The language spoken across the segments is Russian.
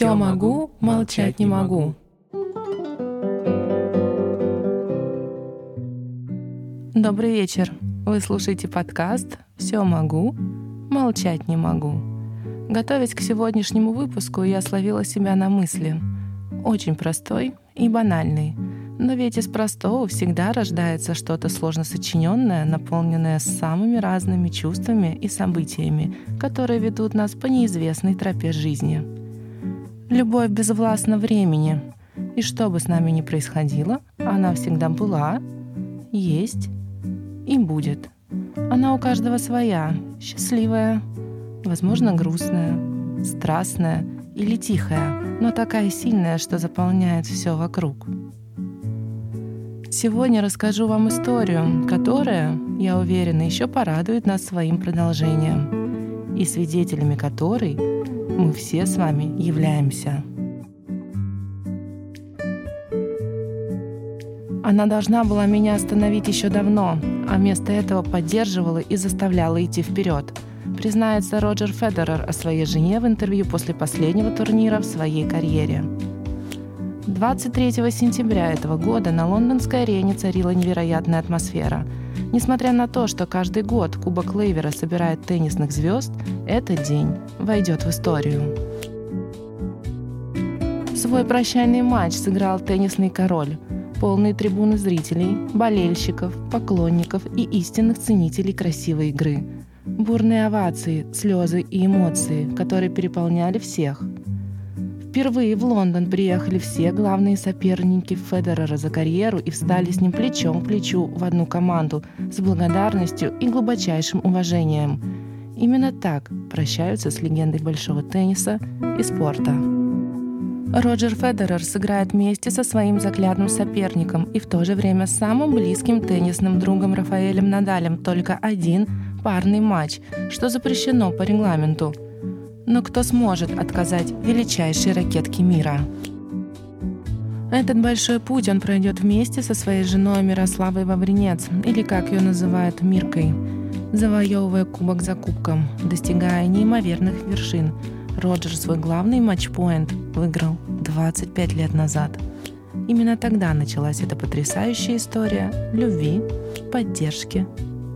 Все могу, молчать не могу. Добрый вечер. Вы слушаете подкаст «Все могу, молчать не могу». Готовясь к сегодняшнему выпуску, я словила себя на мысли. Очень простой и банальный. Но ведь из простого всегда рождается что-то сложно сочиненное, наполненное самыми разными чувствами и событиями, которые ведут нас по неизвестной тропе жизни. Любовь безвластна времени, и что бы с нами ни происходило, она всегда была, есть и будет. Она у каждого своя, счастливая, возможно, грустная, страстная или тихая, но такая сильная, что заполняет все вокруг. Сегодня расскажу вам историю, которая, я уверена, еще порадует нас своим продолжением, и свидетелями которой мы все с вами являемся. Она должна была меня остановить еще давно, а вместо этого поддерживала и заставляла идти вперед. Признается Роджер Федерер о своей жене в интервью после последнего турнира в своей карьере. 23 сентября этого года на лондонской арене царила невероятная атмосфера. Несмотря на то, что каждый год Кубок Лейвера собирает теннисных звезд, этот день войдет в историю. Свой прощальный матч сыграл теннисный король – полные трибуны зрителей, болельщиков, поклонников и истинных ценителей красивой игры. Бурные овации, слезы и эмоции, которые переполняли всех. Впервые в Лондон приехали все главные соперники Федерера за карьеру и встали с ним плечом к плечу в одну команду с благодарностью и глубочайшим уважением. Именно так прощаются с легендой большого тенниса и спорта. Роджер Федерер сыграет вместе со своим заклятым соперником и в то же время самым близким теннисным другом Рафаэлем Надалем только один парный матч, что запрещено по регламенту. Но кто сможет отказать величайшей ракетке мира? Этот большой путь он пройдет вместе со своей женой Мирославой Вавринец, или как ее называют Миркой, завоевывая кубок за кубком, достигая неимоверных вершин – Роджер свой главный матчпоинт выиграл 25 лет назад. Именно тогда началась эта потрясающая история любви, поддержки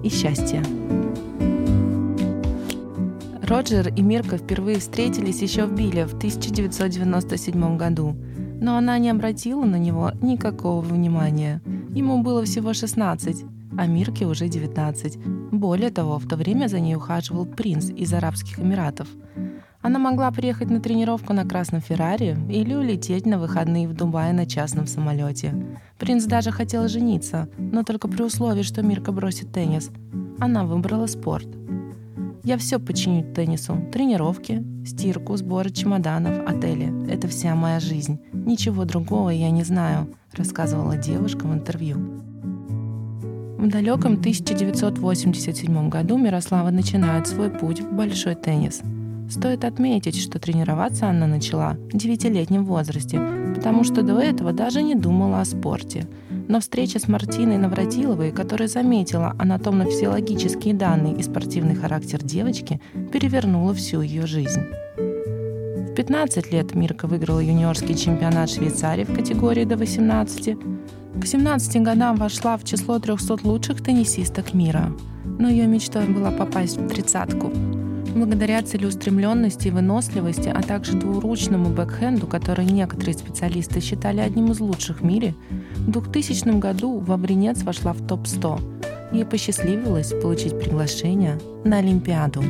и счастья. Роджер и Мирка впервые встретились еще в Биле в 1997 году, но она не обратила на него никакого внимания. Ему было всего 16, а Мирке уже 19. Более того, в то время за ней ухаживал принц из Арабских Эмиратов – она могла приехать на тренировку на красном Феррари или улететь на выходные в Дубай на частном самолете. Принц даже хотел жениться, но только при условии, что Мирка бросит теннис. Она выбрала спорт. Я все починю теннису. Тренировки, стирку, сборы чемоданов, отели. Это вся моя жизнь. Ничего другого я не знаю, рассказывала девушка в интервью. В далеком 1987 году Мирослава начинает свой путь в большой теннис – Стоит отметить, что тренироваться она начала в девятилетнем возрасте, потому что до этого даже не думала о спорте. Но встреча с Мартиной Навратиловой, которая заметила анатомно-физиологические данные и спортивный характер девочки, перевернула всю ее жизнь. В 15 лет Мирка выиграла юниорский чемпионат Швейцарии в категории до 18. К 17 годам вошла в число 300 лучших теннисисток мира. Но ее мечтой была попасть в тридцатку. Благодаря целеустремленности и выносливости, а также двуручному бэкхенду, который некоторые специалисты считали одним из лучших в мире, в 2000 году Вавринец вошла в топ-100. Ей посчастливилось получить приглашение на Олимпиаду.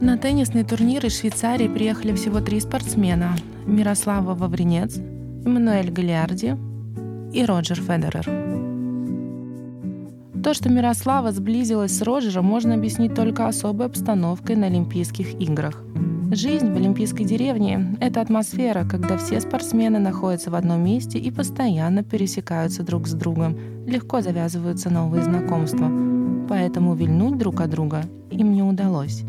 На теннисные турниры из Швейцарии приехали всего три спортсмена – Мирослава Вавринец, Эммануэль Галиарди и Роджер Федерер. То, что Мирослава сблизилась с Роджером, можно объяснить только особой обстановкой на Олимпийских играх. Жизнь в Олимпийской деревне – это атмосфера, когда все спортсмены находятся в одном месте и постоянно пересекаются друг с другом, легко завязываются новые знакомства. Поэтому вильнуть друг от друга им не удалось.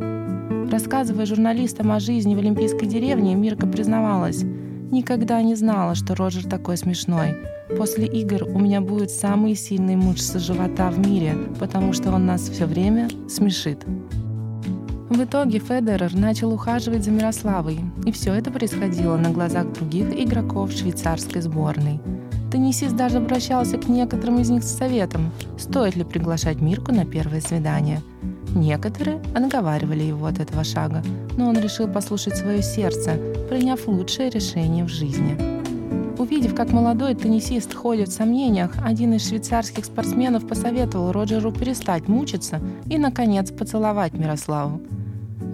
Рассказывая журналистам о жизни в Олимпийской деревне, Мирка признавалась – Никогда не знала, что Роджер такой смешной. После игр у меня будет самый сильный мышцы живота в мире, потому что он нас все время смешит. В итоге Федерер начал ухаживать за Мирославой, и все это происходило на глазах других игроков швейцарской сборной. Теннисист даже обращался к некоторым из них с советом, стоит ли приглашать Мирку на первое свидание. Некоторые отговаривали его от этого шага, но он решил послушать свое сердце, приняв лучшее решение в жизни. Увидев, как молодой теннисист ходит в сомнениях, один из швейцарских спортсменов посоветовал Роджеру перестать мучиться и, наконец, поцеловать Мирославу.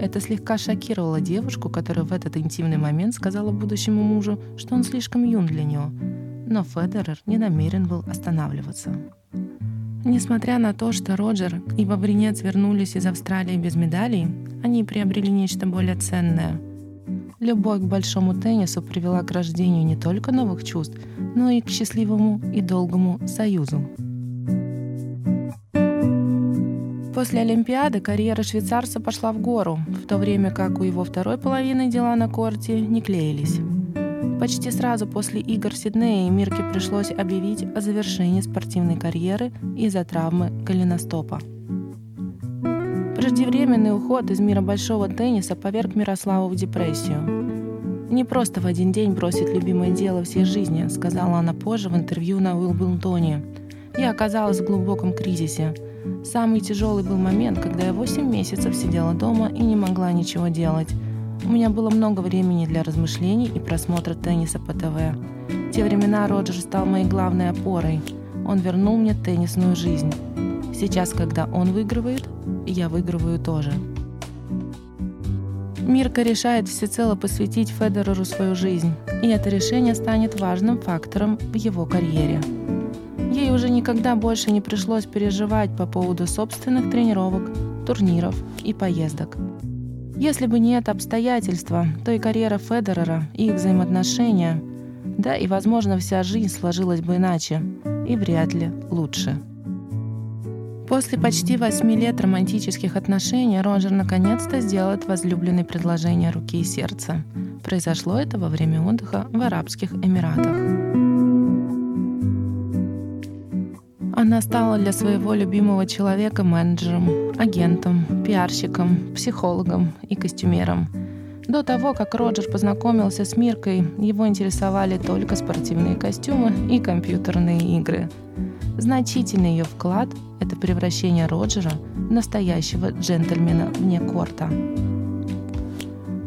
Это слегка шокировало девушку, которая в этот интимный момент сказала будущему мужу, что он слишком юн для нее. Но Федерер не намерен был останавливаться. Несмотря на то, что Роджер и Бобринец вернулись из Австралии без медалей, они приобрели нечто более ценное. Любовь к большому теннису привела к рождению не только новых чувств, но и к счастливому и долгому союзу. После Олимпиады карьера швейцарца пошла в гору, в то время как у его второй половины дела на корте не клеились. Почти сразу после игр в Сиднее Мирке пришлось объявить о завершении спортивной карьеры из-за травмы голеностопа. Преждевременный уход из мира большого тенниса поверг Мирославу в депрессию. «Не просто в один день бросить любимое дело всей жизни», сказала она позже в интервью на Уилблтоне. «Я оказалась в глубоком кризисе. Самый тяжелый был момент, когда я 8 месяцев сидела дома и не могла ничего делать. У меня было много времени для размышлений и просмотра тенниса по ТВ. В те времена Роджер стал моей главной опорой. Он вернул мне теннисную жизнь. Сейчас, когда он выигрывает, я выигрываю тоже. Мирка решает всецело посвятить Федереру свою жизнь, и это решение станет важным фактором в его карьере. Ей уже никогда больше не пришлось переживать по поводу собственных тренировок, турниров и поездок. Если бы не это обстоятельство, то и карьера Федерера, и их взаимоотношения, да и, возможно, вся жизнь сложилась бы иначе, и вряд ли лучше. После почти восьми лет романтических отношений Роджер наконец-то сделает возлюбленное предложение руки и сердца. Произошло это во время отдыха в Арабских Эмиратах. Она стала для своего любимого человека менеджером, агентом, пиарщиком, психологом и костюмером. До того, как Роджер познакомился с Миркой, его интересовали только спортивные костюмы и компьютерные игры. Значительный ее вклад – это превращение Роджера в настоящего джентльмена вне корта.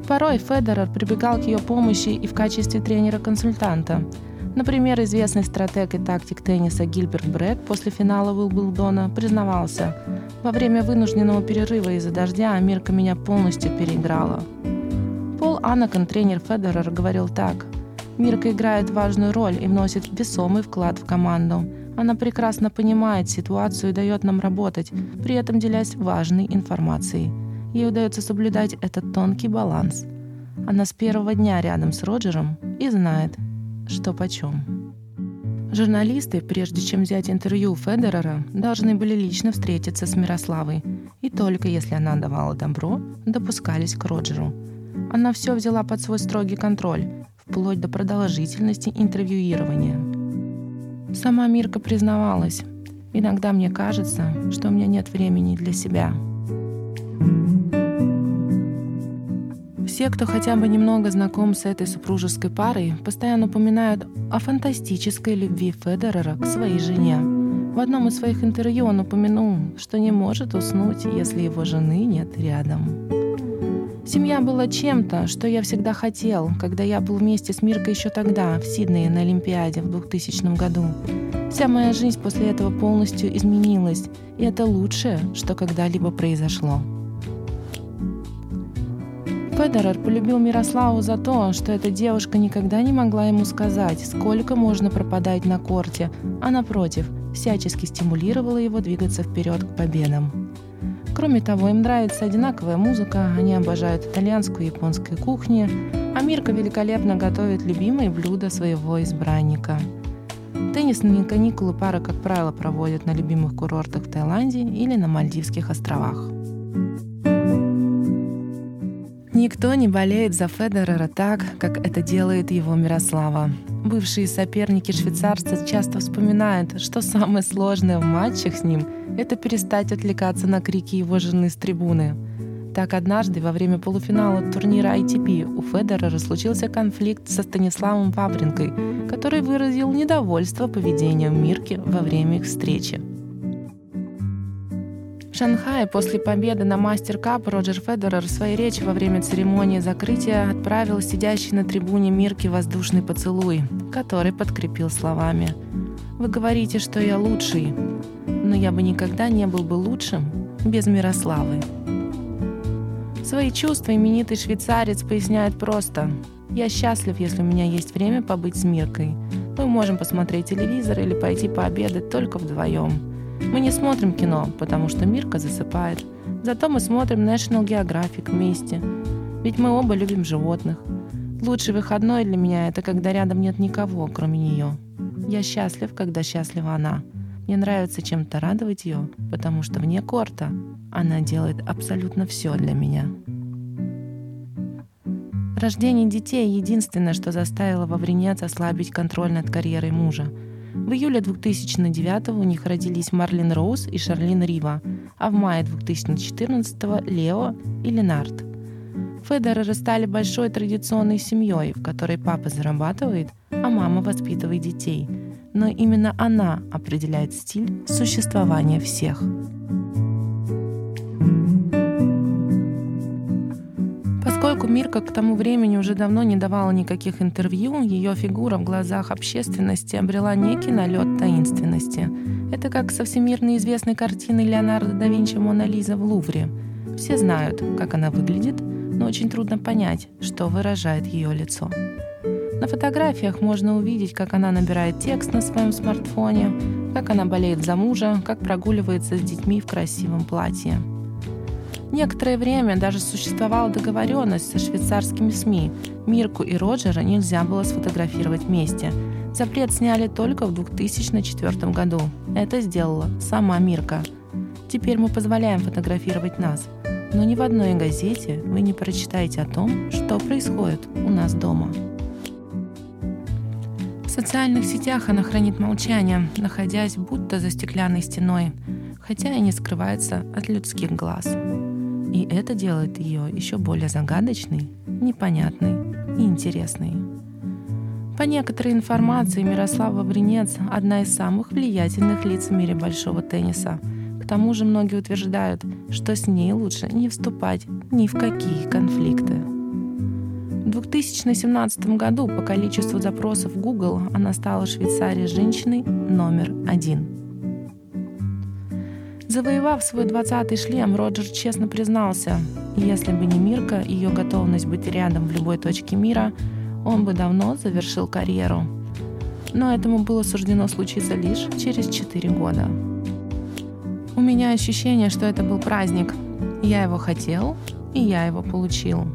Порой Федерер прибегал к ее помощи и в качестве тренера-консультанта – Например, известный стратег и тактик тенниса Гильберт Брэк после финала Уилблдона признавался, «Во время вынужденного перерыва из-за дождя Амирка меня полностью переиграла». Пол Анакон, тренер Федерер, говорил так, «Мирка играет важную роль и вносит весомый вклад в команду. Она прекрасно понимает ситуацию и дает нам работать, при этом делясь важной информацией. Ей удается соблюдать этот тонкий баланс. Она с первого дня рядом с Роджером и знает, что почем. Журналисты, прежде чем взять интервью Федерера, должны были лично встретиться с Мирославой, и только если она давала добро, допускались к Роджеру. Она все взяла под свой строгий контроль, вплоть до продолжительности интервьюирования. Сама Мирка признавалась, «Иногда мне кажется, что у меня нет времени для себя». Все, кто хотя бы немного знаком с этой супружеской парой, постоянно упоминают о фантастической любви Федерера к своей жене. В одном из своих интервью он упомянул, что не может уснуть, если его жены нет рядом. Семья была чем-то, что я всегда хотел, когда я был вместе с Миркой еще тогда, в Сиднее на Олимпиаде в 2000 году. Вся моя жизнь после этого полностью изменилась, и это лучшее, что когда-либо произошло. Федерер полюбил Мирославу за то, что эта девушка никогда не могла ему сказать, сколько можно пропадать на корте, а напротив, всячески стимулировала его двигаться вперед к победам. Кроме того, им нравится одинаковая музыка, они обожают итальянскую и японскую кухни, а Мирка великолепно готовит любимые блюда своего избранника. Теннисные каникулы пара, как правило, проводят на любимых курортах в Таиланде или на Мальдивских островах. Никто не болеет за Федерера так, как это делает его Мирослава. Бывшие соперники швейцарца часто вспоминают, что самое сложное в матчах с ним – это перестать отвлекаться на крики его жены с трибуны. Так однажды во время полуфинала турнира ITP у Федерера случился конфликт со Станиславом Вавринкой, который выразил недовольство поведением Мирки во время их встречи. В Шанхае после победы на Мастер-кап Роджер Федерер в своей речи во время церемонии закрытия отправил сидящий на трибуне Мирки воздушный поцелуй, который подкрепил словами «Вы говорите, что я лучший, но я бы никогда не был бы лучшим без Мирославы». Свои чувства именитый швейцарец поясняет просто «Я счастлив, если у меня есть время побыть с Миркой. Мы можем посмотреть телевизор или пойти пообедать только вдвоем». Мы не смотрим кино, потому что Мирка засыпает. Зато мы смотрим National Geographic вместе. Ведь мы оба любим животных. Лучший выходной для меня — это когда рядом нет никого, кроме нее. Я счастлив, когда счастлива она. Мне нравится чем-то радовать ее, потому что вне корта она делает абсолютно все для меня. Рождение детей — единственное, что заставило Вавринец ослабить контроль над карьерой мужа — в июле 2009 у них родились Марлин Роуз и Шарлин Рива, а в мае 2014 Лео и Ленард. Федереры стали большой традиционной семьей, в которой папа зарабатывает, а мама воспитывает детей. Но именно она определяет стиль существования всех. Поскольку Мирка к тому времени уже давно не давала никаких интервью, ее фигура в глазах общественности обрела некий налет таинственности. Это как со всемирно известной картиной Леонардо да Винчи «Мона Лиза» в Лувре. Все знают, как она выглядит, но очень трудно понять, что выражает ее лицо. На фотографиях можно увидеть, как она набирает текст на своем смартфоне, как она болеет за мужа, как прогуливается с детьми в красивом платье. Некоторое время даже существовала договоренность со швейцарскими СМИ. Мирку и Роджера нельзя было сфотографировать вместе. Запрет сняли только в 2004 году. Это сделала сама Мирка. Теперь мы позволяем фотографировать нас. Но ни в одной газете вы не прочитаете о том, что происходит у нас дома. В социальных сетях она хранит молчание, находясь будто за стеклянной стеной, хотя и не скрывается от людских глаз. И это делает ее еще более загадочной, непонятной и интересной. По некоторой информации, Мирослава Бринец – одна из самых влиятельных лиц в мире большого тенниса. К тому же многие утверждают, что с ней лучше не вступать ни в какие конфликты. В 2017 году по количеству запросов Google она стала в Швейцарии женщиной номер один – Завоевав свой двадцатый шлем, Роджер честно признался, если бы не Мирка и ее готовность быть рядом в любой точке мира, он бы давно завершил карьеру. Но этому было суждено случиться лишь через 4 года. У меня ощущение, что это был праздник. Я его хотел, и я его получил.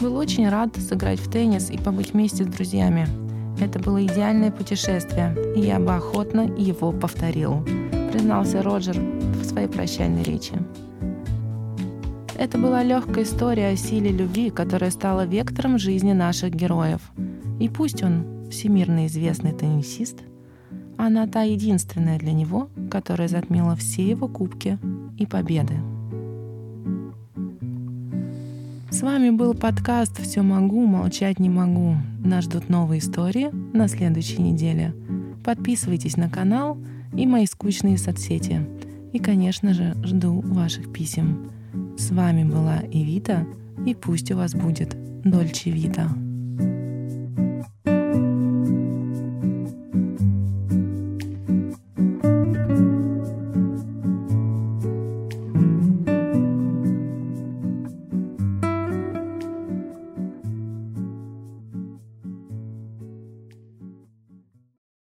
Был очень рад сыграть в теннис и побыть вместе с друзьями. Это было идеальное путешествие, и я бы охотно его повторил, признался Роджер своей прощальной речи. Это была легкая история о силе любви, которая стала вектором жизни наших героев. И пусть он всемирно известный теннисист, она та единственная для него, которая затмила все его кубки и победы. С вами был подкаст «Все могу, молчать не могу». Нас ждут новые истории на следующей неделе. Подписывайтесь на канал и мои скучные соцсети – и, конечно же, жду ваших писем. С вами была Эвита, и пусть у вас будет Дольче Вита.